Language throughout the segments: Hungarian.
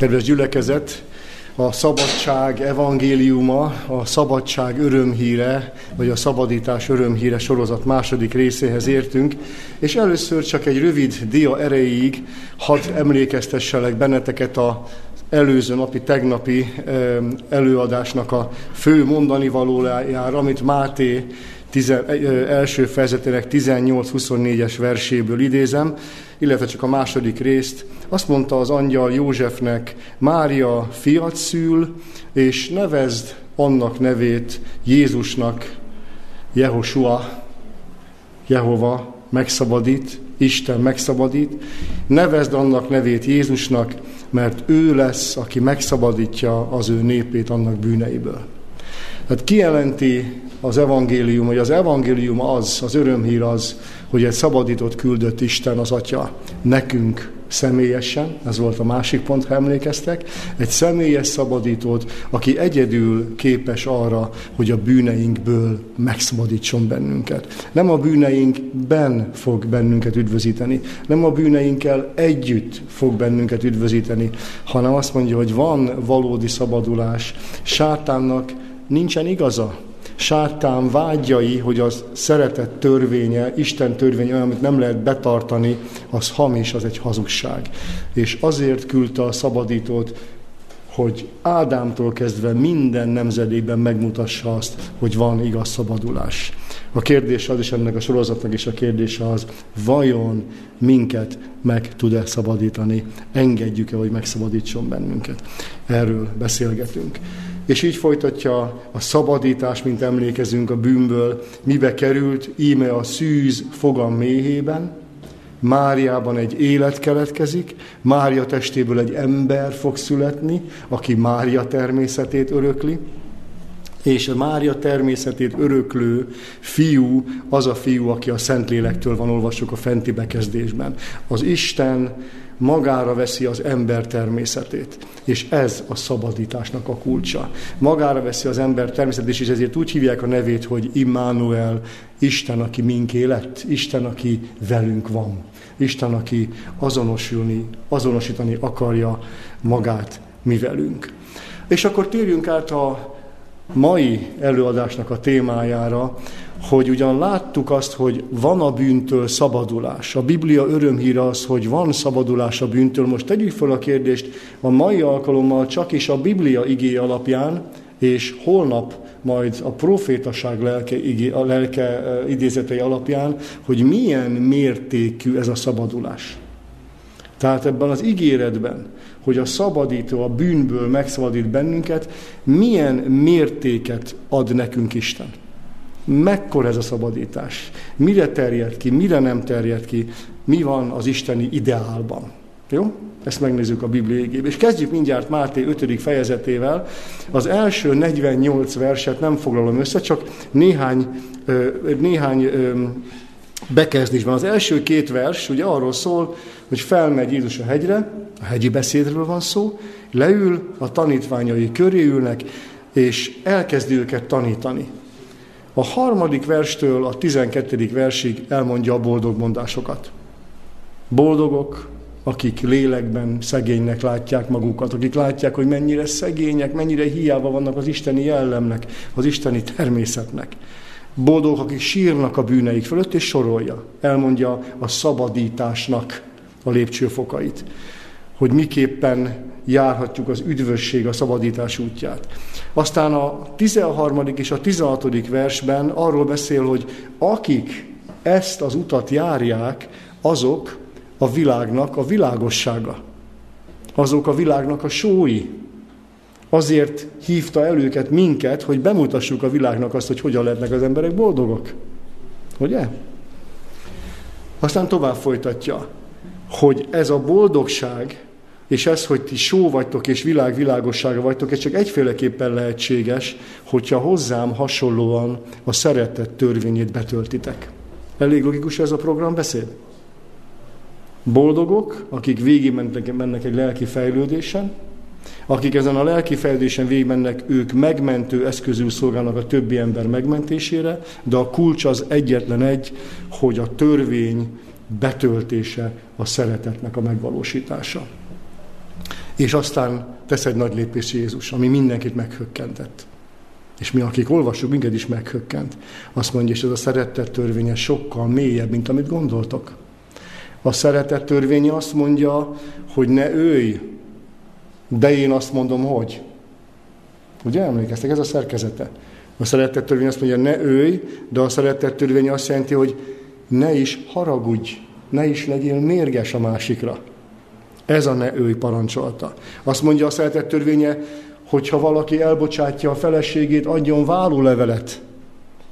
Kedves gyülekezet, a szabadság evangéliuma, a szabadság örömhíre, vagy a szabadítás örömhíre sorozat második részéhez értünk, és először csak egy rövid dia erejéig hadd emlékeztesselek benneteket a előző napi, tegnapi előadásnak a fő mondani valójára, amit Máté tizen, első fejezetének 18-24-es verséből idézem, illetve csak a második részt. Azt mondta az angyal Józsefnek, Mária fiat szül, és nevezd annak nevét Jézusnak, Jehosua, Jehova megszabadít, Isten megszabadít. Nevezd annak nevét Jézusnak, mert ő lesz, aki megszabadítja az ő népét annak bűneiből. Tehát kijelenti az evangélium, hogy az evangélium az, az örömhír az, hogy egy szabadított küldött Isten az Atya nekünk személyesen, ez volt a másik pont, ha emlékeztek, egy személyes szabadítót, aki egyedül képes arra, hogy a bűneinkből megszabadítson bennünket. Nem a bűneinkben fog bennünket üdvözíteni, nem a bűneinkkel együtt fog bennünket üdvözíteni, hanem azt mondja, hogy van valódi szabadulás. Sátánnak nincsen igaza, sátán vágyai, hogy az szeretet törvénye, Isten törvénye olyan, amit nem lehet betartani, az hamis, az egy hazugság. És azért küldte a szabadítót, hogy Ádámtól kezdve minden nemzedékben megmutassa azt, hogy van igaz szabadulás. A kérdés az, és ennek a sorozatnak is a kérdése az, vajon minket meg tud-e szabadítani? Engedjük-e, hogy megszabadítson bennünket? Erről beszélgetünk. És így folytatja a szabadítás, mint emlékezünk a bűnből, mibe került, íme a szűz fogam méhében, Máriában egy élet keletkezik, Mária testéből egy ember fog születni, aki Mária természetét örökli, és a Mária természetét öröklő fiú az a fiú, aki a Szentlélektől van, olvassuk a fenti bekezdésben. Az Isten magára veszi az ember természetét. És ez a szabadításnak a kulcsa. Magára veszi az ember természetét, és ezért úgy hívják a nevét, hogy Immanuel, Isten, aki minké lett, Isten, aki velünk van. Isten, aki azonosulni, azonosítani akarja magát mi velünk. És akkor térjünk át a mai előadásnak a témájára, hogy ugyan láttuk azt, hogy van a bűntől szabadulás. A Biblia örömhíre az, hogy van szabadulás a bűntől. Most tegyük fel a kérdést a mai alkalommal csak is a Biblia igé alapján, és holnap majd a profétaság lelke, a lelke idézetei alapján, hogy milyen mértékű ez a szabadulás. Tehát ebben az ígéretben, hogy a szabadító a bűnből megszabadít bennünket, milyen mértéket ad nekünk Isten. Mekkora ez a szabadítás? Mire terjed ki, mire nem terjed ki? Mi van az isteni ideálban? Jó? Ezt megnézzük a Bibliégébe. És kezdjük mindjárt Máté 5. fejezetével. Az első 48 verset nem foglalom össze, csak néhány, néhány bekezdésben. Az első két vers ugye arról szól, hogy felmegy Jézus a hegyre, a hegyi beszédről van szó, leül, a tanítványai köré ülnek, és elkezdi őket tanítani. A harmadik verstől a tizenkettedik versig elmondja a boldog mondásokat. Boldogok, akik lélekben szegénynek látják magukat, akik látják, hogy mennyire szegények, mennyire hiába vannak az isteni jellemnek, az isteni természetnek. Boldogok, akik sírnak a bűneik fölött, és sorolja. Elmondja a szabadításnak a lépcsőfokait. Hogy miképpen járhatjuk az üdvösség, a szabadítás útját. Aztán a 13. és a 16. versben arról beszél, hogy akik ezt az utat járják, azok a világnak a világossága. Azok a világnak a sói. Azért hívta el őket minket, hogy bemutassuk a világnak azt, hogy hogyan lehetnek az emberek boldogok. Ugye? Aztán tovább folytatja, hogy ez a boldogság, és ez, hogy ti só vagytok és világ világossága vagytok, ez csak egyféleképpen lehetséges, hogyha hozzám hasonlóan a szeretet törvényét betöltitek. Elég logikus ez a program beszéd? Boldogok, akik végig mennek, mennek egy lelki fejlődésen, akik ezen a lelki fejlődésen végigmennek, ők megmentő eszközül szolgálnak a többi ember megmentésére, de a kulcs az egyetlen egy, hogy a törvény betöltése a szeretetnek a megvalósítása. És aztán tesz egy nagy lépés Jézus, ami mindenkit meghökkentett. És mi, akik olvassuk, minket is meghökkent. Azt mondja, és ez a szeretet törvénye sokkal mélyebb, mint amit gondoltok. A szeretet törvénye azt mondja, hogy ne őj, de én azt mondom, hogy. Ugye emlékeztek, ez a szerkezete. A szeretet törvény azt mondja, ne őj, de a szeretet törvény azt jelenti, hogy ne is haragudj, ne is legyél mérges a másikra. Ez a ne őj parancsolta. Azt mondja a szeretet törvénye, hogyha valaki elbocsátja a feleségét, adjon vállólevelet.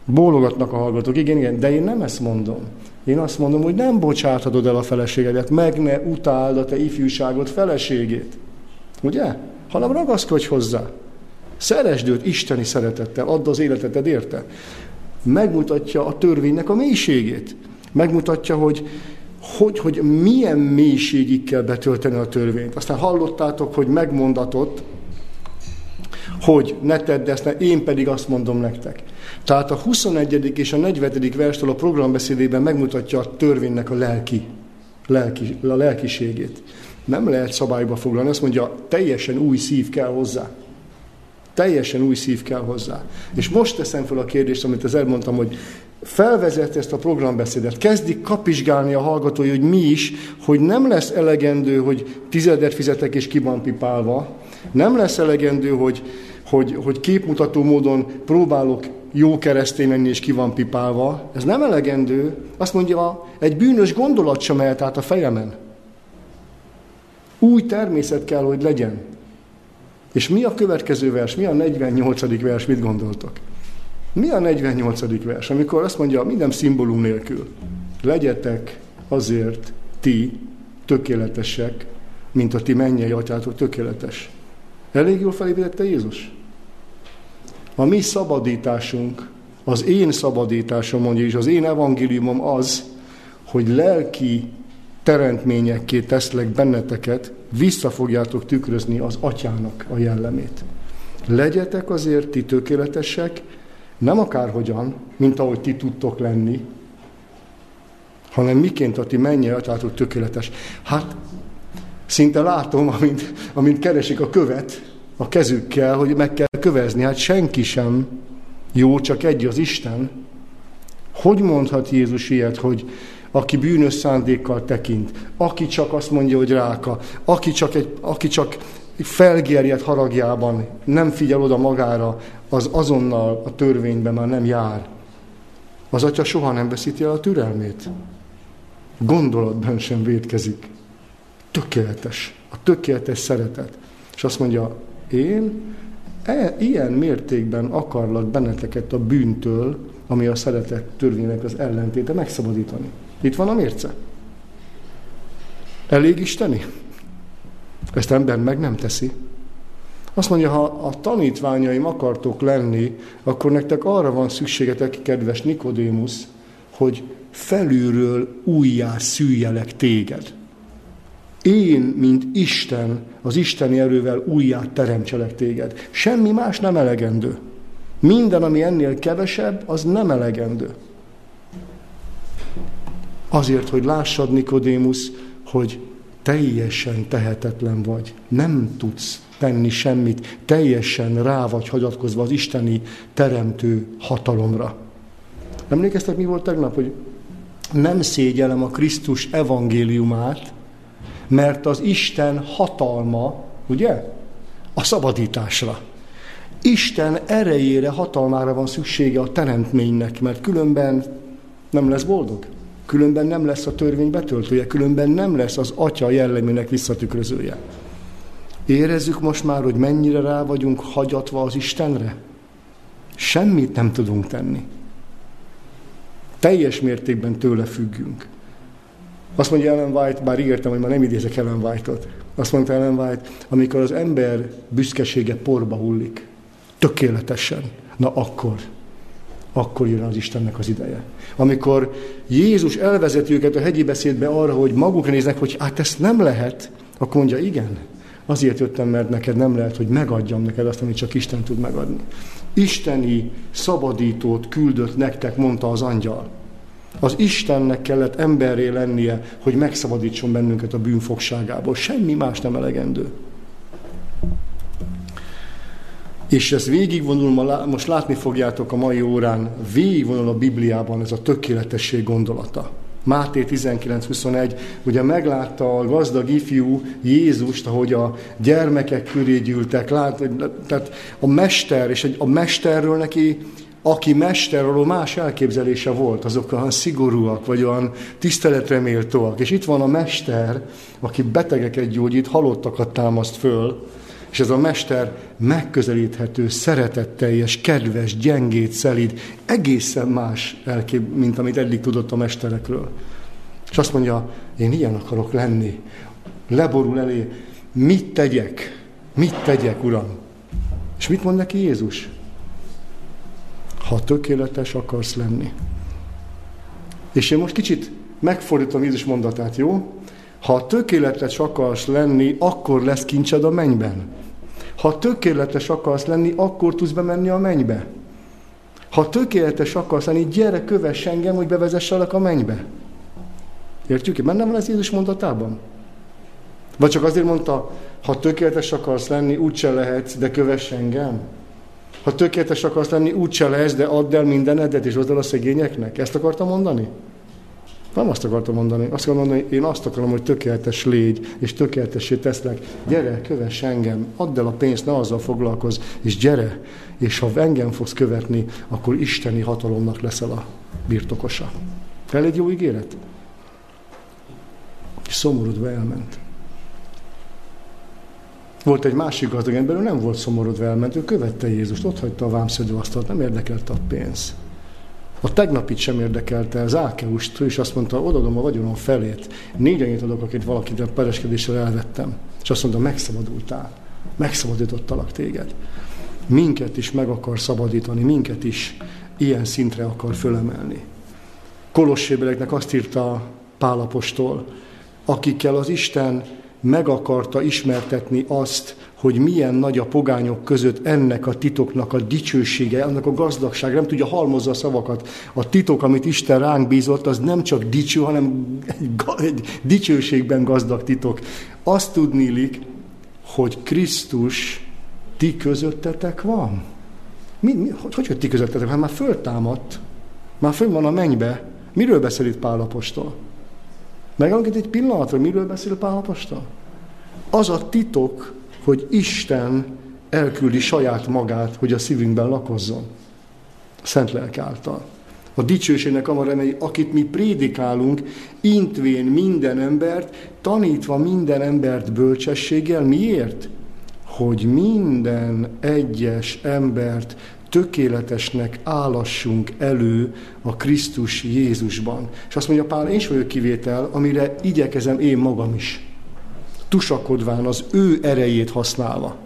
Bólogatnak a hallgatók, igen, igen, de én nem ezt mondom. Én azt mondom, hogy nem bocsáthatod el a feleségedet, meg ne utáld a te ifjúságot feleségét. Ugye? Hanem ragaszkodj hozzá. Szeresd őt isteni szeretettel, add az életeted érte. Megmutatja a törvénynek a mélységét. Megmutatja, hogy, hogy, hogy milyen mélységig kell betölteni a törvényt. Aztán hallottátok, hogy megmondatott, hogy ne tedd ezt, ne, én pedig azt mondom nektek. Tehát a 21. és a 40. verstől a programbeszédében megmutatja a törvénynek a lelki, lelki, a lelkiségét. Nem lehet szabályba foglalni, azt mondja, teljesen új szív kell hozzá. Teljesen új szív kell hozzá. És most teszem fel a kérdést, amit az elmondtam, hogy felvezet ezt a programbeszédet, kezdik kapizsgálni a hallgatói, hogy mi is, hogy nem lesz elegendő, hogy tizedet fizetek és ki van pipálva, nem lesz elegendő, hogy, hogy, hogy képmutató módon próbálok jó keresztény lenni és ki van pipálva. Ez nem elegendő. Azt mondja, egy bűnös gondolat sem mehet át a fejemen. Új természet kell, hogy legyen. És mi a következő vers? Mi a 48. vers? Mit gondoltok? Mi a 48. vers? Amikor azt mondja, minden szimbólum nélkül. Legyetek azért ti tökéletesek, mint a ti mennyei atyátok tökéletes. Elég jól felépítette Jézus? A mi szabadításunk, az én szabadításom, mondja, és az én evangéliumom az, hogy lelki teremtményekké teszlek benneteket, vissza fogjátok tükrözni az atyának a jellemét. Legyetek azért ti tökéletesek, nem akárhogyan, mint ahogy ti tudtok lenni, hanem miként a ti mennyi atyátok tökéletes. Hát szinte látom, amint, amint keresik a követ a kezükkel, hogy meg kell kövezni. Hát senki sem jó, csak egy az Isten. Hogy mondhat Jézus ilyet, hogy aki bűnös szándékkal tekint, aki csak azt mondja, hogy ráka, aki csak, egy, aki csak felgerjed haragjában, nem figyel oda magára, az azonnal a törvényben már nem jár. Az atya soha nem veszíti el a türelmét. Gondolatban sem védkezik. Tökéletes. A tökéletes szeretet. És azt mondja, én e, ilyen mértékben akarlak benneteket a bűntől, ami a szeretet törvénynek az ellentéte, megszabadítani. Itt van a mérce. Elég isteni? Ezt ember meg nem teszi. Azt mondja, ha a tanítványaim akartok lenni, akkor nektek arra van szükségetek, kedves Nikodémus, hogy felülről újjá szűjelek téged. Én, mint Isten, az isteni erővel újjá teremtselek téged. Semmi más nem elegendő. Minden, ami ennél kevesebb, az nem elegendő. Azért, hogy lássad, Nikodémus, hogy teljesen tehetetlen vagy. Nem tudsz tenni semmit, teljesen rá vagy hagyatkozva az isteni teremtő hatalomra. Emlékeztek, mi volt tegnap, hogy nem szégyelem a Krisztus evangéliumát, mert az Isten hatalma, ugye, a szabadításra. Isten erejére, hatalmára van szüksége a teremtménynek, mert különben nem lesz boldog. Különben nem lesz a törvény betöltője, különben nem lesz az atya jellemének visszatükrözője. Érezzük most már, hogy mennyire rá vagyunk hagyatva az Istenre? Semmit nem tudunk tenni. Teljes mértékben tőle függünk. Azt mondja Ellen White, bár ígértem, hogy már nem idézek Ellen White-ot. Azt mondta Ellen White, amikor az ember büszkesége porba hullik, tökéletesen, na akkor, akkor jön az Istennek az ideje. Amikor Jézus elvezeti őket a hegyi beszédbe arra, hogy magukra néznek, hogy hát ezt nem lehet, akkor mondja, igen, azért jöttem, mert neked nem lehet, hogy megadjam neked azt, amit csak Isten tud megadni. Isteni szabadítót küldött nektek, mondta az angyal. Az Istennek kellett emberré lennie, hogy megszabadítson bennünket a bűnfogságából. Semmi más nem elegendő. És ez végigvonul, most látni fogjátok a mai órán, végigvonul a Bibliában ez a tökéletesség gondolata. Máté 19.21, ugye meglátta a gazdag ifjú Jézust, ahogy a gyermekek köré gyűltek, lát, tehát a mester, és a mesterről neki, aki mester, arról más elképzelése volt, azok olyan szigorúak, vagy olyan tiszteletreméltóak. És itt van a mester, aki betegeket gyógyít, halottakat támaszt föl, és ez a mester megközelíthető, szeretetteljes, kedves, gyengét, szelíd, egészen más elkép, mint amit eddig tudott a mesterekről. És azt mondja, én ilyen akarok lenni. Leborul elé, mit tegyek? Mit tegyek, Uram? És mit mond neki Jézus? Ha tökéletes akarsz lenni. És én most kicsit megfordítom Jézus mondatát, jó? Ha tökéletes akarsz lenni, akkor lesz kincsed a mennyben. Ha tökéletes akarsz lenni, akkor tudsz bemenni a mennybe. Ha tökéletes akarsz lenni, gyere, kövess engem, hogy bevezesselek a mennybe. Értjük? Benne van ez Jézus mondatában? Vagy csak azért mondta, ha tökéletes akarsz lenni, úgyse lehetsz, de kövess engem? Ha tökéletes akarsz lenni, úgyse lehetsz, de add el mindenedet, és hozd el a szegényeknek. Ezt akarta mondani? Nem azt akartam mondani. Azt akarom mondani, én azt akarom, hogy tökéletes légy, és tökéletessé teszlek. Gyere, kövess engem, add el a pénzt, ne azzal foglalkozz, és gyere. És ha engem fogsz követni, akkor isteni hatalomnak leszel a birtokosa. Elég jó ígéret? És szomorodva elment. Volt egy másik gazdag ember, ő nem volt szomorodva elment, ő követte Jézust, ott hagyta a vámszedőasztalt, nem érdekelte a pénz. A tegnapit sem érdekelte az Ákeust, ő azt mondta, odadom a vagyonom felét. Négy annyit adok, akit valakit a pereskedéssel elvettem. És azt mondta, megszabadultál. Megszabadítottalak téged. Minket is meg akar szabadítani, minket is ilyen szintre akar fölemelni. Kolossébeleknek azt írta Pálapostól, akikkel az Isten meg akarta ismertetni azt, hogy milyen nagy a pogányok között ennek a titoknak a dicsősége, annak a gazdagság, nem tudja halmozza a szavakat. A titok, amit Isten ránk bízott, az nem csak dicső, hanem egy, dicsőségben gazdag titok. Azt tudnélik, hogy Krisztus ti közöttetek van. Mi, mi, hogy, hogy, hogy ti közöttetek? Hát már föltámadt, már fönn van a mennybe. Miről beszél itt Pál apostol? Megállunk egy pillanatra, miről beszél Pál apostol? Az a titok, hogy Isten elküldi saját magát, hogy a szívünkben lakozzon. A Szent Lelk által. A dicsőségnek a remei, akit mi prédikálunk, intvén minden embert, tanítva minden embert bölcsességgel. Miért? Hogy minden egyes embert tökéletesnek állassunk elő a Krisztus Jézusban. És azt mondja Pál, én is vagyok kivétel, amire igyekezem én magam is tusakodván az ő erejét használva.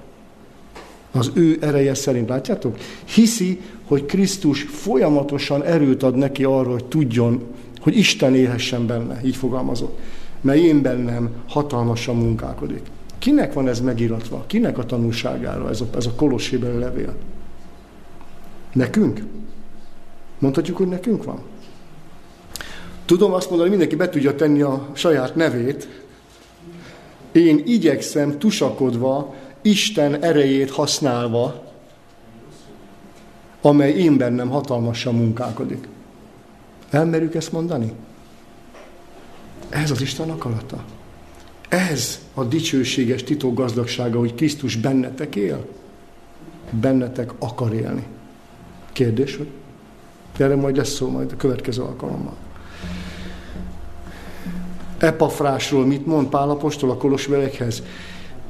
Az ő ereje szerint, látjátok? Hiszi, hogy Krisztus folyamatosan erőt ad neki arra, hogy tudjon, hogy Isten élhessen benne, így fogalmazott. Mert én bennem hatalmasan munkálkodik. Kinek van ez megiratva? Kinek a tanulságára ez a, ez a kolossében levél? Nekünk? Mondhatjuk, hogy nekünk van? Tudom azt mondani, hogy mindenki be tudja tenni a saját nevét, én igyekszem tusakodva, Isten erejét használva, amely én bennem hatalmasan munkálkodik. Elmerjük ezt mondani? Ez az Isten akarata. Ez a dicsőséges titok gazdagsága, hogy Krisztus bennetek él. Bennetek akar élni. Kérdés, hogy erre majd lesz szó majd a következő alkalommal. Epafrásról mit mond Pálapostól a kolosverekhez?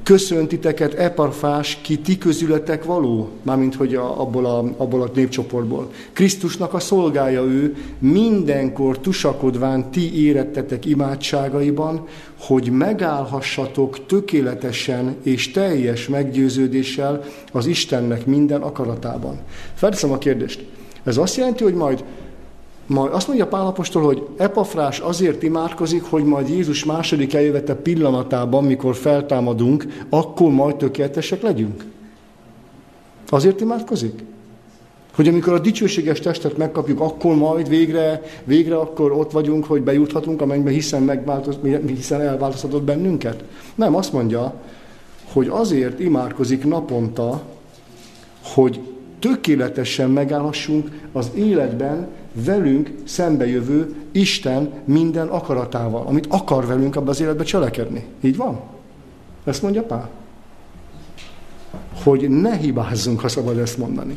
Köszöntiteket Epafrás, ki ti közületek való, mármint hogy a, abból, a, abból a népcsoportból. Krisztusnak a szolgája ő, mindenkor tusakodván ti érettetek imádságaiban, hogy megállhassatok tökéletesen és teljes meggyőződéssel az Istennek minden akaratában. Felteszem a kérdést. Ez azt jelenti, hogy majd majd azt mondja Pálapostól, hogy Epafrás azért imádkozik, hogy majd Jézus második eljövete pillanatában, mikor feltámadunk, akkor majd tökéletesek legyünk. Azért imádkozik? Hogy amikor a dicsőséges testet megkapjuk, akkor majd végre, végre akkor ott vagyunk, hogy bejuthatunk a mennybe, hiszen, megváltoz, hiszen elváltoztatott bennünket? Nem, azt mondja, hogy azért imádkozik naponta, hogy tökéletesen megállhassunk az életben velünk szembejövő Isten minden akaratával, amit akar velünk abban az életben cselekedni. Így van? Ezt mondja Pál? Hogy ne hibázzunk, ha szabad ezt mondani.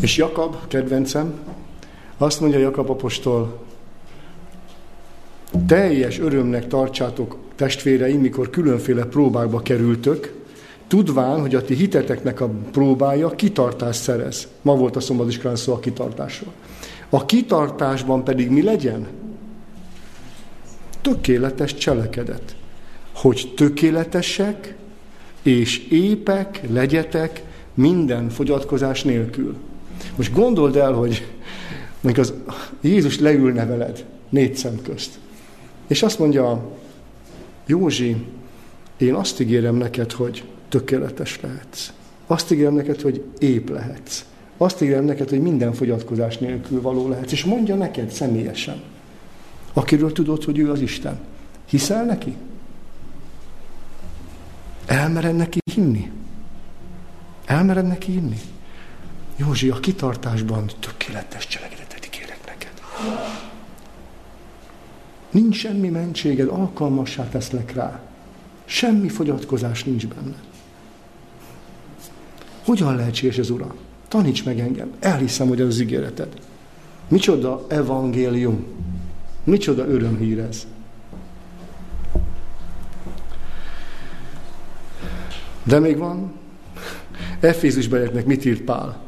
És Jakab, kedvencem, azt mondja Jakab apostol, teljes örömnek tartsátok testvéreim, mikor különféle próbákba kerültök, tudván, hogy a ti hiteteknek a próbája kitartás szerez. Ma volt a szombatiskrán szó a kitartásról. A kitartásban pedig mi legyen? Tökéletes cselekedet. Hogy tökéletesek és épek legyetek minden fogyatkozás nélkül. Most gondold el, hogy mondjuk az Jézus leülne veled négy szem közt. És azt mondja, Józsi, én azt ígérem neked, hogy tökéletes lehetsz. Azt ígérem neked, hogy ép lehetsz. Azt ígérem neked, hogy minden fogyatkozás nélkül való lehetsz. És mondja neked személyesen, akiről tudod, hogy ő az Isten. Hiszel neki? Elmered neki hinni? Elmered neki hinni? Józsi, a kitartásban tökéletes cselekedetet ígérek neked. Nincs semmi mentséged, alkalmassá teszlek rá. Semmi fogyatkozás nincs benne. Hogyan lehetséges ez, Uram? Taníts meg engem. Elhiszem, hogy ez az ígéreted. Micsoda evangélium. Micsoda örömhír ez. De még van. Efézusbelieknek mit írt Pál?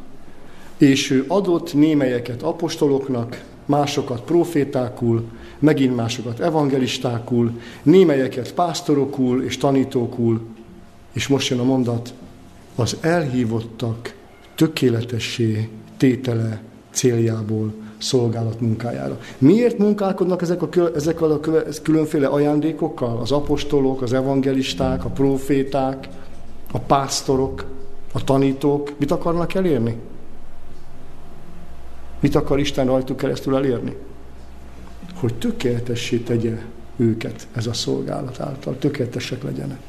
És ő adott némelyeket apostoloknak, másokat profétákul, megint másokat evangelistákul, némelyeket pásztorokul és tanítókul, és most jön a mondat, az elhívottak tökéletessé tétele céljából, szolgálat munkájára. Miért munkálkodnak ezek a, ezekkel a különféle ajándékokkal? Az apostolok, az evangelisták, a proféták, a pásztorok, a tanítók mit akarnak elérni? Mit akar Isten rajtuk keresztül elérni? Hogy tökéletessé tegye őket ez a szolgálat által, tökéletesek legyenek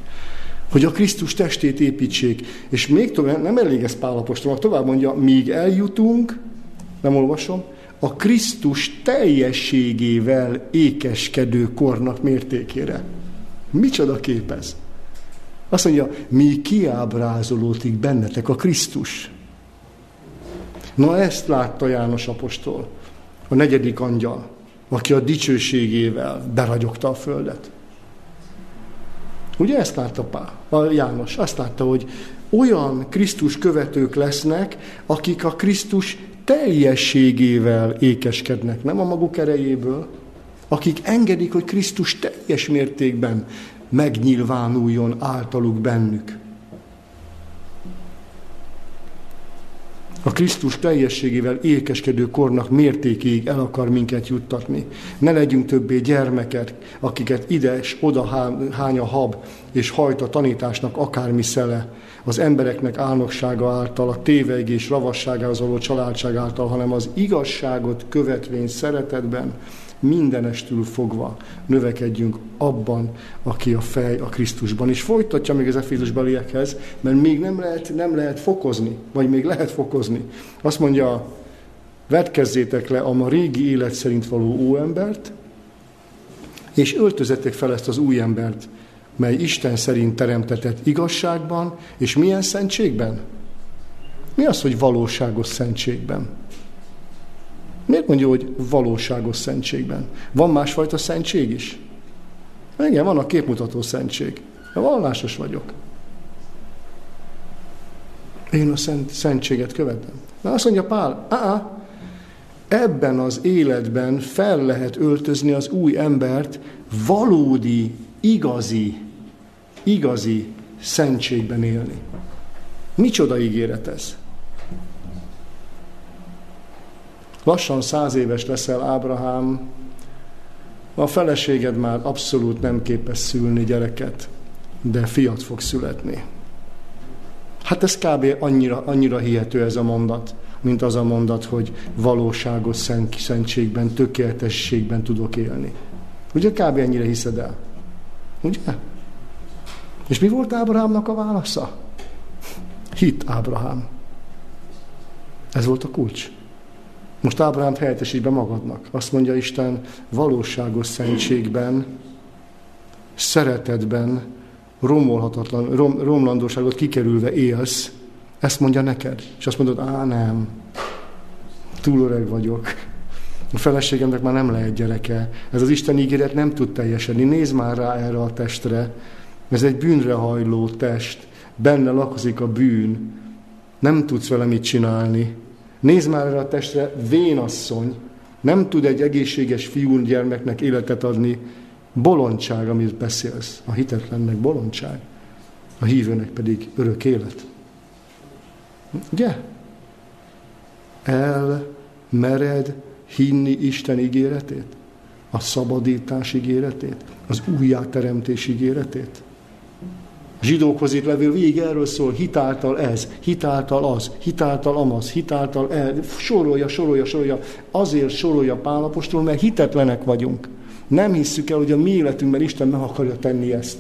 hogy a Krisztus testét építsék. És még tovább, nem elég ez Pálapostól, tovább mondja, míg eljutunk, nem olvasom, a Krisztus teljességével ékeskedő kornak mértékére. Micsoda kép ez? Azt mondja, mi kiábrázolódik bennetek a Krisztus. Na ezt látta János apostol, a negyedik angyal, aki a dicsőségével beragyogta a földet. Ugye ezt látta Pál, János? Azt látta, hogy olyan Krisztus követők lesznek, akik a Krisztus teljességével ékeskednek, nem a maguk erejéből, akik engedik, hogy Krisztus teljes mértékben megnyilvánuljon általuk bennük. A Krisztus teljességével ékeskedő kornak mértékéig el akar minket juttatni. Ne legyünk többé gyermekek, akiket ide és oda hány a hab, és hajt a tanításnak akármi szele, az embereknek álnoksága által, a tévegés ravasságához való családság által, hanem az igazságot követvény szeretetben, mindenestül fogva növekedjünk abban, aki a fej a Krisztusban. És folytatja még az Efézus beliekhez, mert még nem lehet, nem lehet fokozni, vagy még lehet fokozni. Azt mondja, vetkezzétek le a ma régi élet szerint való óembert, és öltözettek fel ezt az új embert, mely Isten szerint teremtetett igazságban, és milyen szentségben? Mi az, hogy valóságos szentségben? Miért mondja, hogy valóságos szentségben? Van másfajta szentség is? Igen, van a képmutató szentség. De vallásos vagyok. Én a szent, szentséget követem. Na azt mondja Pál, á, ebben az életben fel lehet öltözni az új embert valódi, igazi, igazi szentségben élni. Micsoda ígéret ez? Lassan száz éves leszel, Ábrahám, a feleséged már abszolút nem képes szülni gyereket, de fiat fog születni. Hát ez kb. annyira, annyira hihető ez a mondat, mint az a mondat, hogy valóságos szent, szentségben, tökéletességben tudok élni. Ugye kb. ennyire hiszed el? Ugye? És mi volt Ábrahámnak a válasza? Hit Ábrahám. Ez volt a kulcs. Most Ábrahám helyettesít be magadnak. Azt mondja Isten, valóságos szentségben, szeretetben, romolhatatlan, rom, romlandóságot kikerülve élsz, ezt mondja neked. És azt mondod, á nem, túl öreg vagyok. A feleségemnek már nem lehet gyereke. Ez az Isten ígéret nem tud teljesedni. Nézd már rá erre a testre. Ez egy bűnre hajló test. Benne lakozik a bűn. Nem tudsz vele mit csinálni. Nézd már erre a testre, vénasszony. Nem tud egy egészséges fiún gyermeknek életet adni. Bolondság, amit beszélsz. A hitetlennek bolondság. A hívőnek pedig örök élet. Ugye? El mered hinni Isten ígéretét? A szabadítás ígéretét? Az újjáteremtés ígéretét? Zsidókhoz itt levél végig erről szól, hitáltal ez, hitáltal az, hitáltal amaz, hitáltal el, sorolja, sorolja, sorolja. Azért sorolja Pálapostól, mert hitetlenek vagyunk. Nem hisszük el, hogy a mi életünkben Isten meg akarja tenni ezt.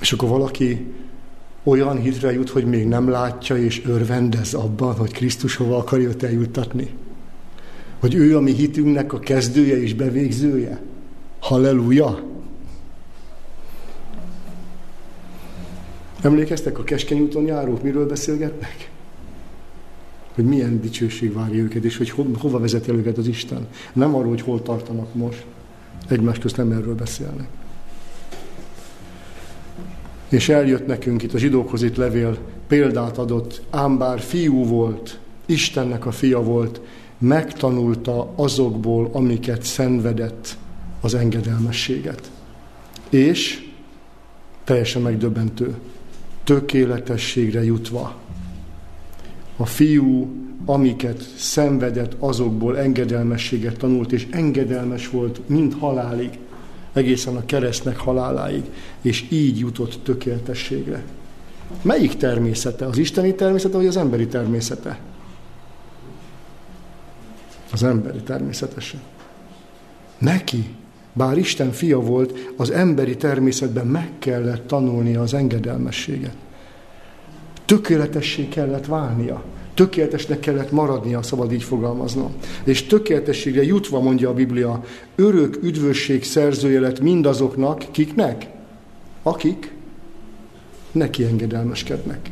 És akkor valaki olyan hitre jut, hogy még nem látja és örvendez abban, hogy Krisztus hova akarja őt eljuttatni. Hogy ő a mi hitünknek a kezdője és bevégzője. Halleluja! Emlékeztek a Keskeny úton járók, miről beszélgetnek? Hogy milyen dicsőség várja őket, és hogy ho- hova vezeti őket az Isten. Nem arról, hogy hol tartanak most. Egymás közt nem erről beszélnek. És eljött nekünk itt a zsidókhoz itt levél, példát adott, ám bár fiú volt, Istennek a fia volt, megtanulta azokból, amiket szenvedett az engedelmességet. És teljesen megdöbbentő, tökéletességre jutva. A fiú, amiket szenvedett, azokból engedelmességet tanult, és engedelmes volt mind halálig egészen a keresztnek haláláig, és így jutott tökéletességre. Melyik természete? Az isteni természete, vagy az emberi természete? Az emberi természetesen. Neki, bár Isten fia volt, az emberi természetben meg kellett tanulnia az engedelmességet. Tökéletessé kellett válnia tökéletesnek kellett maradnia, szabad így fogalmaznom. És tökéletességre jutva, mondja a Biblia, örök üdvösség szerzője lett mindazoknak, kiknek? Akik neki engedelmeskednek.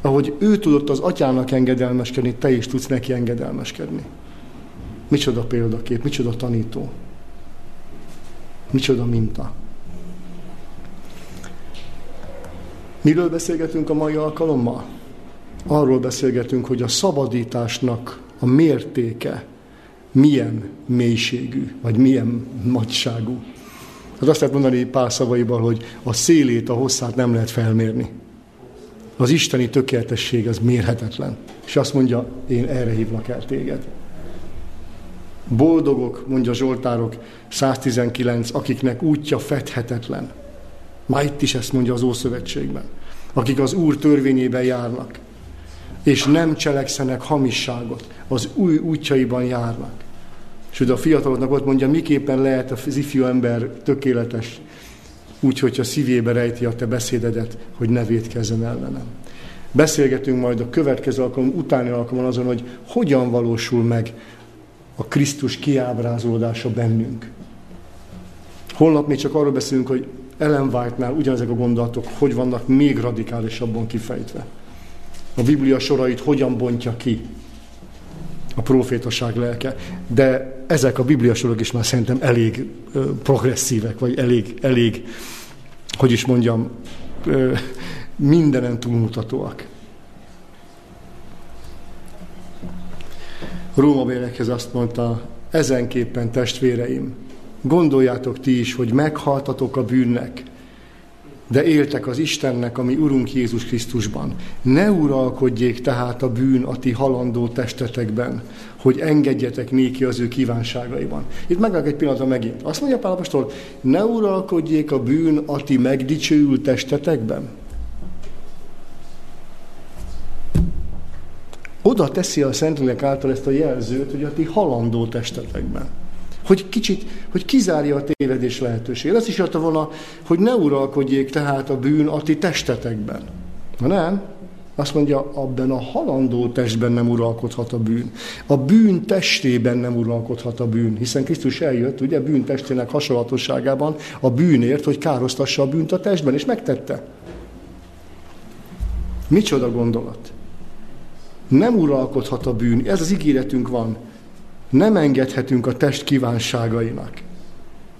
Ahogy ő tudott az atyának engedelmeskedni, te is tudsz neki engedelmeskedni. Micsoda példakép, micsoda tanító. Micsoda minta. Miről beszélgetünk a mai alkalommal? arról beszélgetünk, hogy a szabadításnak a mértéke milyen mélységű, vagy milyen nagyságú. Hát azt lehet mondani pár szavaival, hogy a szélét, a hosszát nem lehet felmérni. Az isteni tökéletesség az mérhetetlen. És azt mondja, én erre hívlak el téged. Boldogok, mondja Zsoltárok 119, akiknek útja fedhetetlen. Már itt is ezt mondja az Ószövetségben. Akik az Úr törvényében járnak és nem cselekszenek hamisságot, az új útjaiban járnak. És a fiataloknak ott mondja, miképpen lehet az ifjú ember tökéletes, úgy, hogyha szívébe rejti a te beszédedet, hogy ne védkezzen ellenem. Beszélgetünk majd a következő alkalom, utáni alkalommal azon, hogy hogyan valósul meg a Krisztus kiábrázolódása bennünk. Holnap még csak arról beszélünk, hogy Ellen White-nál ugyanezek a gondolatok hogy vannak még radikálisabban kifejtve a Biblia sorait hogyan bontja ki a profétaság lelke. De ezek a Biblia sorok is már szerintem elég progresszívek, vagy elég, elég hogy is mondjam, mindenen túlmutatóak. Rómabélekhez azt mondta, ezenképpen testvéreim, gondoljátok ti is, hogy meghaltatok a bűnnek, de éltek az Istennek, ami Urunk Jézus Krisztusban. Ne uralkodjék tehát a bűn a ti halandó testetekben, hogy engedjetek néki az ő kívánságaiban. Itt megállok egy pillanatra megint. Azt mondja Pál Apostol, ne uralkodjék a bűn a ti megdicsőült testetekben. Oda teszi a Szentlélek által ezt a jelzőt, hogy a ti halandó testetekben. Hogy kicsit, hogy kizárja a tévedés lehetőséget. Azt is adta volna, hogy ne uralkodjék tehát a bűn a ti testetekben. Na nem? Azt mondja, abban a halandó testben nem uralkodhat a bűn. A bűn testében nem uralkodhat a bűn, hiszen Krisztus eljött, ugye, bűn testének hasonlatosságában a bűnért, hogy károsztassa a bűnt a testben, és megtette. Micsoda gondolat. Nem uralkodhat a bűn, ez az ígéretünk van. Nem engedhetünk a test kívánságainak.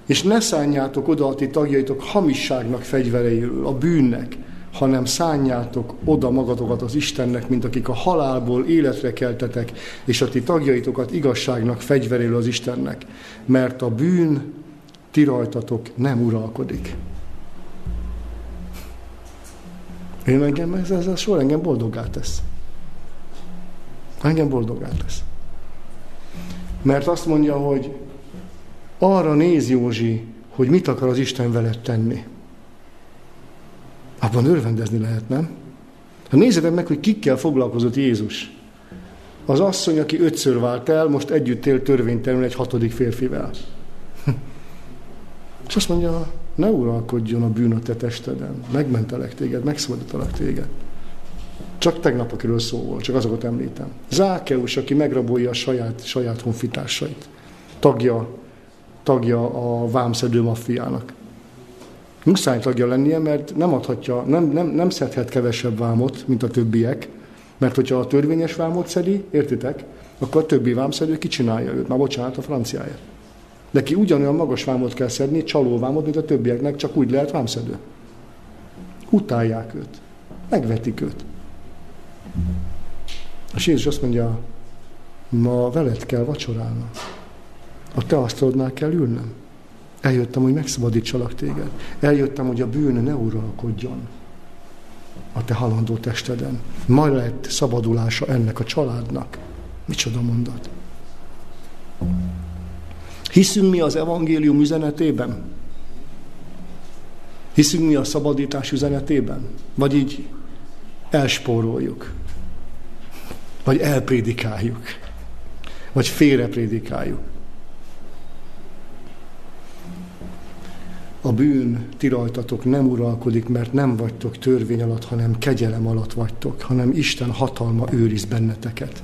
És ne szánjátok oda a ti tagjaitok hamisságnak fegyvereiről, a bűnnek, hanem szánjátok oda magatokat az Istennek, mint akik a halálból életre keltetek, és a ti tagjaitokat igazságnak fegyveréül az Istennek. Mert a bűn ti rajtatok nem uralkodik. Én engem ez, ez a sor engem boldogá tesz. Engem boldogá tesz. Mert azt mondja, hogy arra néz Józsi, hogy mit akar az Isten veled tenni. Abban örvendezni lehet, nem? Ha nézzétek meg, hogy kikkel foglalkozott Jézus. Az asszony, aki ötször vált el, most együtt él törvénytelenül egy hatodik férfivel. És azt mondja, ne uralkodjon a bűn a te testeden. Megmentelek téged, megszabadítalak téged. Csak tegnap, akiről szó volt, csak azokat említem. Zákeus, aki megrabolja a saját, saját honfitársait. Tagja, tagja a vámszedő maffiának. Muszáj tagja lennie, mert nem adhatja, nem, nem, nem szedhet kevesebb vámot, mint a többiek, mert hogyha a törvényes vámot szedi, értitek, akkor a többi vámszedő kicsinálja őt, már bocsánat a franciáért. Neki ugyanolyan magas vámot kell szedni, csalóvámot, mint a többieknek, csak úgy lehet vámszedő. Utálják őt. Megvetik őt. És Jézus azt mondja, ma veled kell vacsorálnom. A te asztalodnál kell ülnem. Eljöttem, hogy megszabadítsalak téged. Eljöttem, hogy a bűn ne uralkodjon a te halandó testeden. Majd lett szabadulása ennek a családnak. Micsoda mondat. Hiszünk mi az evangélium üzenetében? Hiszünk mi a szabadítás üzenetében? Vagy így elspóroljuk? Vagy elprédikáljuk? Vagy félreprédikáljuk? a bűn ti rajtatok nem uralkodik, mert nem vagytok törvény alatt, hanem kegyelem alatt vagytok, hanem Isten hatalma őriz benneteket.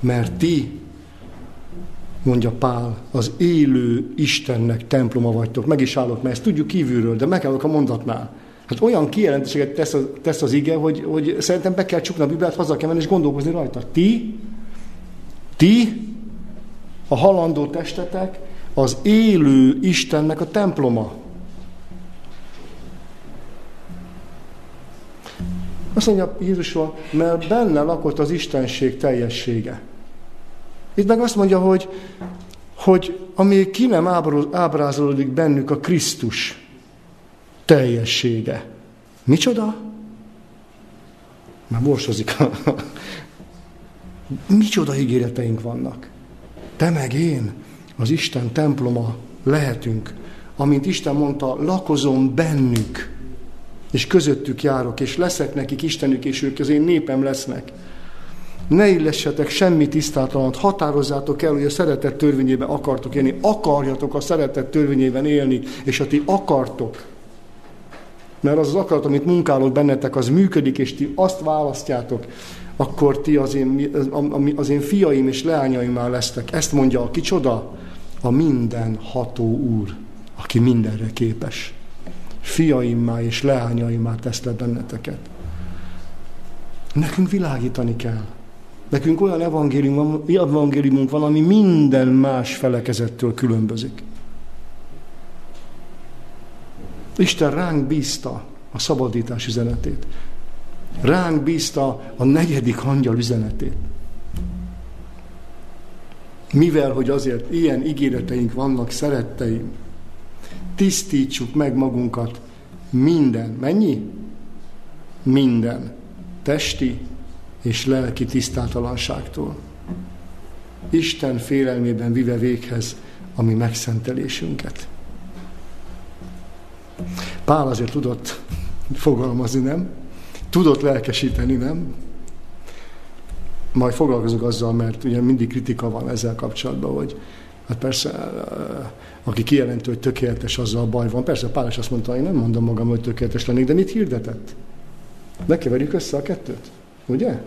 Mert ti, mondja Pál, az élő Istennek temploma vagytok. Meg is állok, mert ezt tudjuk kívülről, de megállok a mondatnál. Hát olyan kijelentéseket tesz, tesz az ige, hogy, hogy szerintem be kell csukni a Bibliát, haza kell menni és gondolkozni rajta. Ti, ti, a halandó testetek, az élő Istennek a temploma. Azt mondja Jézusról, mert benne lakott az Istenség teljessége. Itt meg azt mondja, hogy, hogy ami ki nem ábrázolódik bennük a Krisztus teljessége. Micsoda? Már borsozik. Micsoda ígéreteink vannak. Te meg én az Isten temploma lehetünk, amint Isten mondta, lakozom bennük, és közöttük járok, és leszek nekik Istenük, és ők az én népem lesznek. Ne illessetek semmi tisztátalant, határozzátok el, hogy a szeretett törvényében akartok élni. Akarjatok a szeretett törvényében élni, és ha ti akartok, mert az az akarat, amit munkálok bennetek, az működik, és ti azt választjátok, akkor ti az én, az én fiaim és leányaim már lesztek. Ezt mondja a kicsoda? a minden ható úr, aki mindenre képes. Fiaimmá és leányaimmá tesz le benneteket. Nekünk világítani kell. Nekünk olyan evangélium, evangéliumunk van, ami minden más felekezettől különbözik. Isten ránk bízta a szabadítás üzenetét. Ránk bízta a negyedik angyal üzenetét. Mivel, hogy azért ilyen ígéreteink vannak, szeretteim, tisztítsuk meg magunkat minden, mennyi? Minden testi és lelki tisztátalanságtól. Isten félelmében vive véghez a mi megszentelésünket. Pál azért tudott fogalmazni, nem? Tudott lelkesíteni, nem? majd foglalkozunk azzal, mert ugye mindig kritika van ezzel kapcsolatban, hogy Hát persze, aki kijelenti, hogy tökéletes, azzal a baj van. Persze Pál is azt mondta, én nem mondom magam, hogy tökéletes lennék, de mit hirdetett? Ne keverjük össze a kettőt, ugye?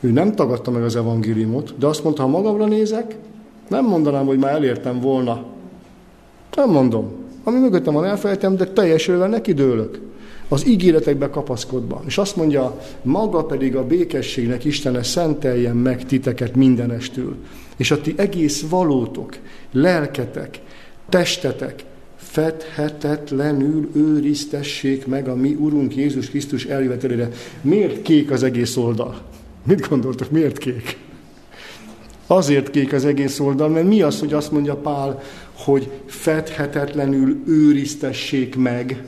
Ő nem tagadta meg az evangéliumot, de azt mondta, ha magamra nézek, nem mondanám, hogy már elértem volna. Nem mondom. Ami mögöttem van, elfelejtem, de teljes neki dőlök. Az ígéretekbe kapaszkodva. És azt mondja, maga pedig a békességnek Istene szenteljen meg titeket mindenestül. És a ti egész valótok, lelketek, testetek fedhetetlenül őriztessék meg a mi Urunk Jézus Krisztus eljövetelére. Miért kék az egész oldal? Mit gondoltok, miért kék? Azért kék az egész oldal, mert mi az, hogy azt mondja Pál, hogy fedhetetlenül őriztessék meg.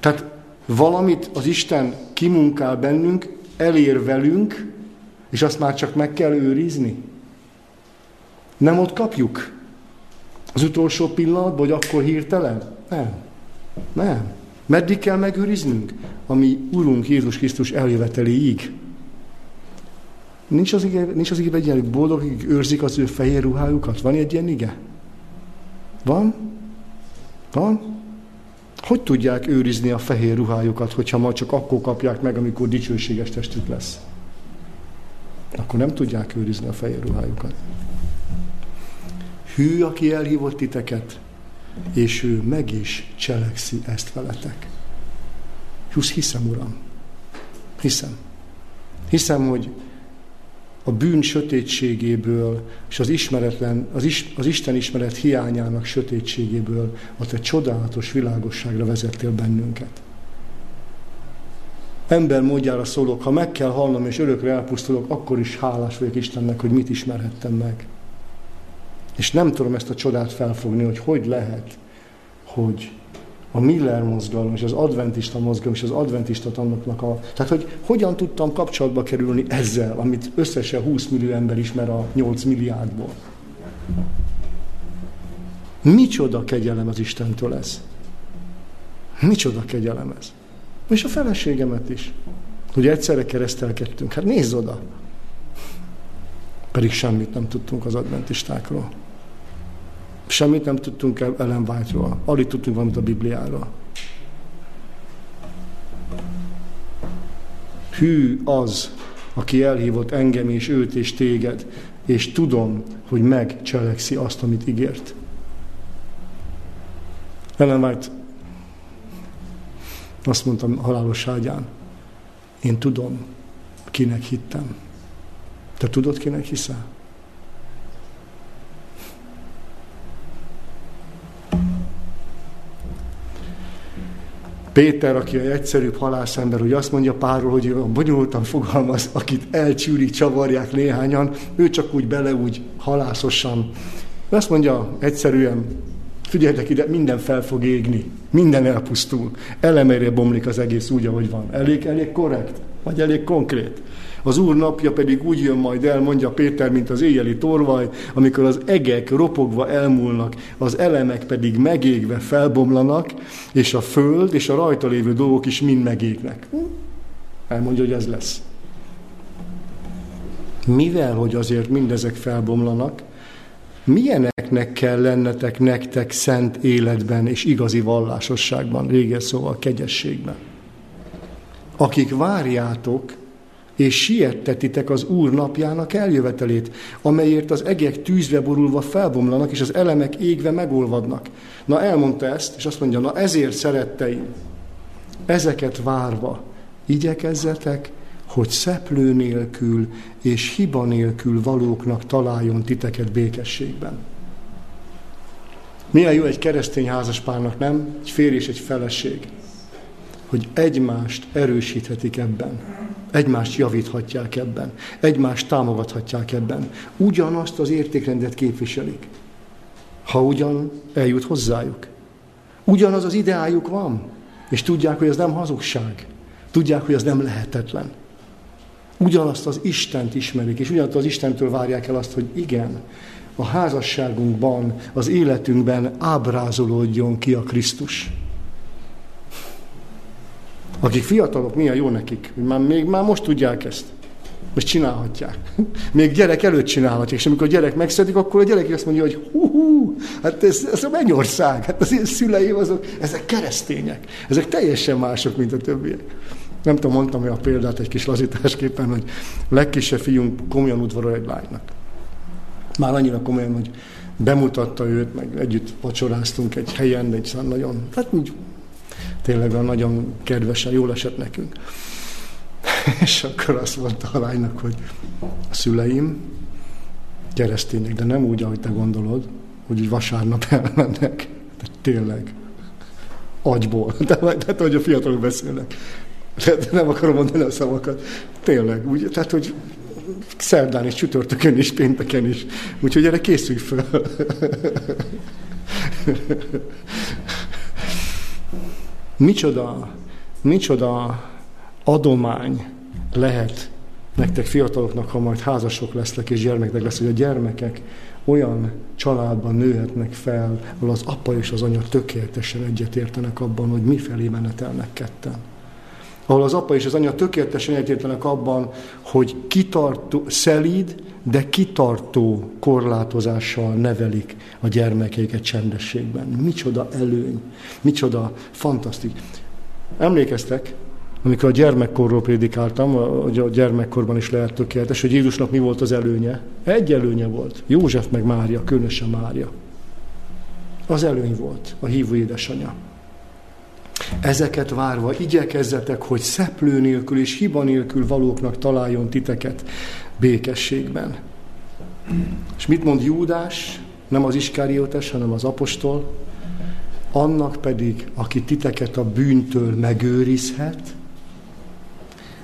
Tehát valamit az Isten kimunkál bennünk, elér velünk, és azt már csak meg kell őrizni. Nem ott kapjuk? Az utolsó pillanatban, vagy akkor hirtelen? Nem. Nem. Meddig kell megőriznünk? Ami Urunk Jézus Krisztus eljöveteléig. Nincs az ige, nincs az ige egy ilyen boldog, akik őrzik az ő fehér ruhájukat? Van egy ilyen ige? Van? Van? Hogy tudják őrizni a fehér ruhájukat, hogyha ma csak akkor kapják meg, amikor dicsőséges testük lesz? Akkor nem tudják őrizni a fehér ruhájukat. Hű, aki elhívott titeket, és ő meg is cselekszi ezt veletek. Jusz, hiszem, Uram. Hiszem. Hiszem, hogy a bűn sötétségéből és az ismeretlen, az, is, az Isten ismeret hiányának sötétségéből a te csodálatos világosságra vezettél bennünket. Ember módjára szólok, ha meg kell halnom és örökre elpusztulok, akkor is hálás vagyok Istennek, hogy mit ismerhettem meg. És nem tudom ezt a csodát felfogni, hogy hogy lehet, hogy a Miller mozgalom és az adventista mozgalom és az adventista tanoknak a... Tehát, hogy hogyan tudtam kapcsolatba kerülni ezzel, amit összesen 20 millió ember ismer a 8 milliárdból. Micsoda kegyelem az Istentől ez. Micsoda kegyelem ez. És a feleségemet is. Hogy egyszerre keresztelkedtünk. Hát nézz oda. Pedig semmit nem tudtunk az adventistákról. Semmit nem tudtunk Ellen White-ról. Alig tudtunk valamit a Bibliáról. Hű az, aki elhívott engem és őt és téged, és tudom, hogy megcselekszi azt, amit ígért. Ellen White azt mondtam halálos ágyán, én tudom, kinek hittem. Te tudod, kinek hiszel? Péter, aki egy egyszerűbb halászember, hogy azt mondja Párról, hogy bonyolultan fogalmaz, akit elcsűrik, csavarják néhányan, ő csak úgy bele, úgy halászosan. Azt mondja egyszerűen, figyeljetek ide, minden fel fog égni, minden elpusztul, elemeire bomlik az egész úgy, ahogy van. Elég, elég korrekt, vagy elég konkrét. Az Úr napja pedig úgy jön majd el, mondja Péter, mint az éjjeli torvaj, amikor az egek ropogva elmúlnak, az elemek pedig megégve felbomlanak, és a föld és a rajta lévő dolgok is mind megégnek. Elmondja, hogy ez lesz. Mivel, hogy azért mindezek felbomlanak, milyeneknek kell lennetek nektek szent életben és igazi vallásosságban, régen szóval kegyességben? Akik várjátok és siettetitek az Úr napjának eljövetelét, amelyért az egek tűzbe borulva felbomlanak, és az elemek égve megolvadnak. Na elmondta ezt, és azt mondja, na ezért szeretteim, ezeket várva, igyekezzetek, hogy szeplő nélkül és hiba nélkül valóknak találjon titeket békességben. Milyen jó egy keresztény házaspárnak, nem? Egy férj és egy feleség. Hogy egymást erősíthetik ebben Egymást javíthatják ebben, egymást támogathatják ebben. Ugyanazt az értékrendet képviselik, ha ugyan eljut hozzájuk. Ugyanaz az ideájuk van, és tudják, hogy ez nem hazugság. Tudják, hogy ez nem lehetetlen. Ugyanazt az Istent ismerik, és ugyanazt az Istentől várják el azt, hogy igen, a házasságunkban, az életünkben ábrázolódjon ki a Krisztus. Akik fiatalok, milyen jó nekik, már, még már most tudják ezt. Most csinálhatják. Még gyerek előtt csinálhatják, és amikor a gyerek megszületik, akkor a gyerek azt mondja, hogy hú, hú hát ez, ez a mennyország, hát az én szüleim azok, ezek keresztények, ezek teljesen mások, mint a többiek. Nem tudom, mondtam a példát egy kis lazításképpen, hogy legkisebb fiunk komolyan udvarol egy lánynak. Már annyira komolyan, hogy bemutatta őt, meg együtt vacsoráztunk egy helyen, egy nagyon, hát úgy tényleg nagyon kedvesen, jól esett nekünk. És akkor azt mondta a lánynak, hogy a szüleim keresztények, de nem úgy, ahogy te gondolod, hogy így vasárnap elmennek. De tényleg. Agyból. Tehát, hogy a fiatalok beszélnek. De nem akarom mondani a szavakat. Tényleg. Úgy, tehát, hogy szerdán és csütörtökön is, pénteken is. Úgyhogy erre készülj föl. micsoda, micsoda adomány lehet nektek fiataloknak, ha majd házasok lesznek és gyermekek lesz, hogy a gyermekek olyan családban nőhetnek fel, ahol az apa és az anya tökéletesen egyetértenek abban, hogy mifelé menetelnek ketten. Ahol az apa és az anya tökéletesen egyetértenek abban, hogy kitartó, szelíd, de kitartó korlátozással nevelik a gyermekeiket csendességben. Micsoda előny, micsoda fantasztik. Emlékeztek, amikor a gyermekkorról prédikáltam, hogy a gyermekkorban is lehet tökéletes, hogy Jézusnak mi volt az előnye? Egy előnye volt. József meg Mária, különösen Mária. Az előny volt, a hívó édesanyja. Ezeket várva igyekezzetek, hogy szeplő nélkül és hiba nélkül valóknak találjon titeket békességben. És mit mond Júdás? Nem az Iskáriótes, hanem az apostol. Annak pedig, aki titeket a bűntől megőrizhet,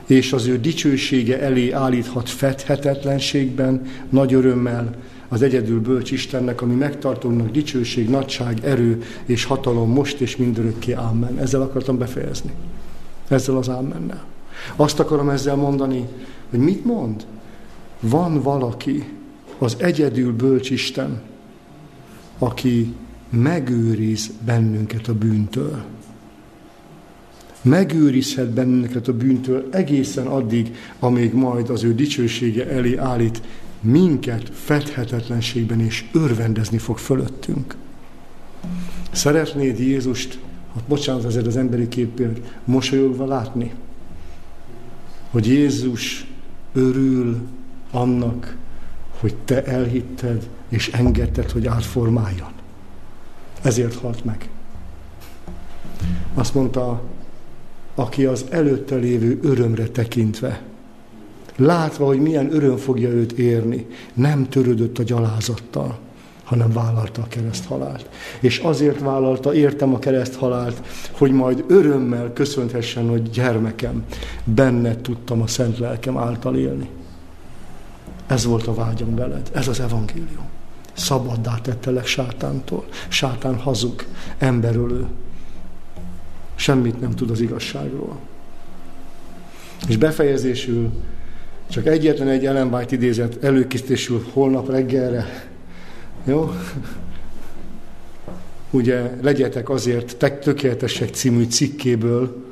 és az ő dicsősége elé állíthat fedhetetlenségben, nagy örömmel az egyedül bölcs Istennek, ami megtartónak dicsőség, nagyság, erő és hatalom most és mindörökké. Amen. Ezzel akartam befejezni. Ezzel az ámennel. Azt akarom ezzel mondani, hogy mit mond? Van valaki, az egyedül bölcs Isten, aki megőriz bennünket a bűntől megőrizhet bennünket a bűntől egészen addig, amíg majd az ő dicsősége elé állít minket fedhetetlenségben és örvendezni fog fölöttünk. Szeretnéd Jézust, hát bocsánat ezért az emberi képért, mosolyogva látni? Hogy Jézus örül annak, hogy te elhitted és engedted, hogy átformáljon. Ezért halt meg. Azt mondta aki az előtte lévő örömre tekintve, látva, hogy milyen öröm fogja őt érni, nem törődött a gyalázattal, hanem vállalta a kereszthalált. És azért vállalta, értem a kereszthalált, hogy majd örömmel köszönhessen, hogy gyermekem, benne tudtam a szent lelkem által élni. Ez volt a vágyam veled, ez az evangélium. Szabaddá tettelek sátántól. Sátán hazug, emberölő, semmit nem tud az igazságról. És befejezésül csak egyetlen egy Ellen idézet előkészítésül holnap reggelre. Jó? Ugye legyetek azért tökéletesek című cikkéből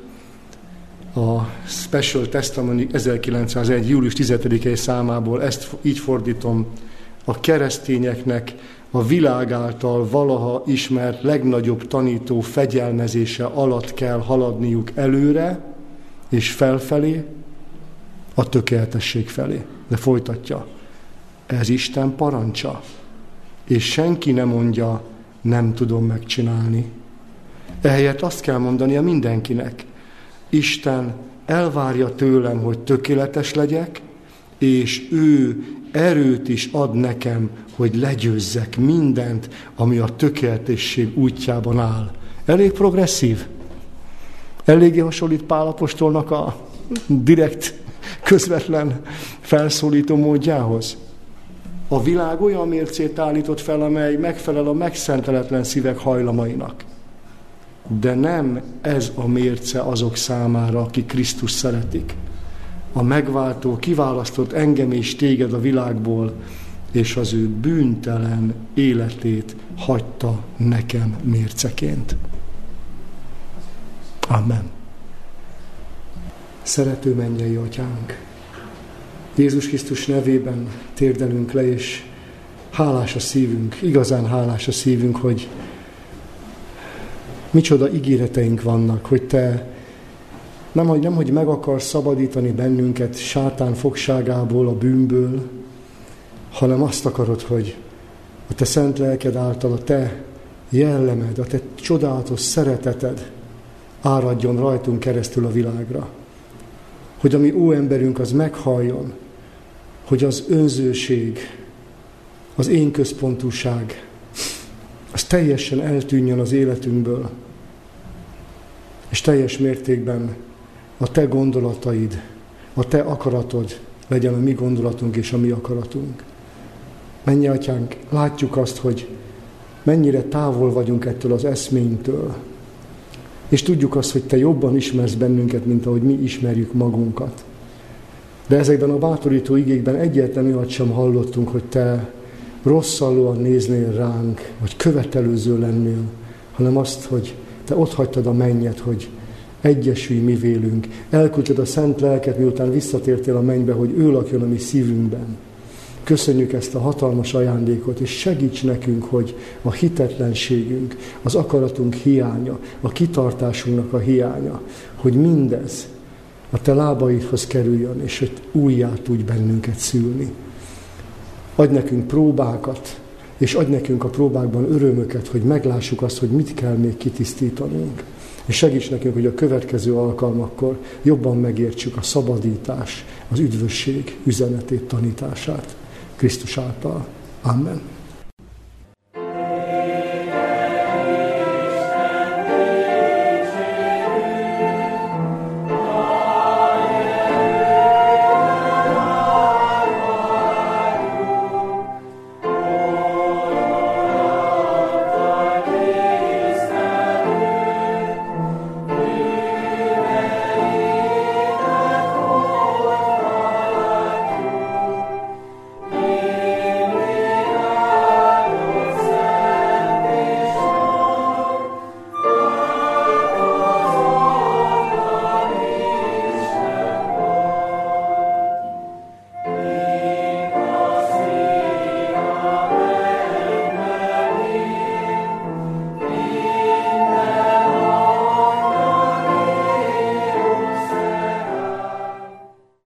a Special Testimony 1901. július 10-i számából ezt így fordítom, a keresztényeknek a világ által valaha ismert legnagyobb tanító fegyelmezése alatt kell haladniuk előre és felfelé, a tökéletesség felé. De folytatja. Ez Isten parancsa. És senki nem mondja, nem tudom megcsinálni. Ehelyett azt kell mondania mindenkinek. Isten elvárja tőlem, hogy tökéletes legyek, és ő erőt is ad nekem, hogy legyőzzek mindent, ami a tökéletesség útjában áll. Elég progresszív? Eléggé hasonlít Pálapostolnak a direkt, közvetlen felszólító módjához? A világ olyan mércét állított fel, amely megfelel a megszenteletlen szívek hajlamainak. De nem ez a mérce azok számára, akik Krisztus szeretik a megváltó kiválasztott engem és téged a világból, és az ő bűntelen életét hagyta nekem mérceként. Amen. Szerető mennyei atyánk, Jézus Krisztus nevében térdelünk le, és hálás a szívünk, igazán hálás a szívünk, hogy micsoda ígéreteink vannak, hogy Te nem, hogy nem, hogy meg akarsz szabadítani bennünket sátán fogságából, a bűnből, hanem azt akarod, hogy a Te szent lelked által a Te jellemed, a Te csodálatos szereteted áradjon rajtunk keresztül a világra. Hogy a mi óemberünk az meghalljon, hogy az önzőség, az én központúság, az teljesen eltűnjön az életünkből, és teljes mértékben a te gondolataid, a te akaratod legyen a mi gondolatunk és a mi akaratunk. Mennyi atyánk, látjuk azt, hogy mennyire távol vagyunk ettől az eszménytől, és tudjuk azt, hogy te jobban ismersz bennünket, mint ahogy mi ismerjük magunkat. De ezekben a bátorító igékben egyetlen olyat sem hallottunk, hogy te rosszallóan néznél ránk, vagy követelőző lennél, hanem azt, hogy te ott hagytad a mennyet, hogy egyesülj mi vélünk. Elküldted a szent lelket, miután visszatértél a mennybe, hogy ő lakjon a mi szívünkben. Köszönjük ezt a hatalmas ajándékot, és segíts nekünk, hogy a hitetlenségünk, az akaratunk hiánya, a kitartásunknak a hiánya, hogy mindez a te lábaidhoz kerüljön, és hogy újjá tudj bennünket szülni. Adj nekünk próbákat, és adj nekünk a próbákban örömöket, hogy meglássuk azt, hogy mit kell még kitisztítanunk. És segíts nekünk, hogy a következő alkalmakkor jobban megértsük a szabadítás, az üdvösség üzenetét, tanítását Krisztus által. Amen.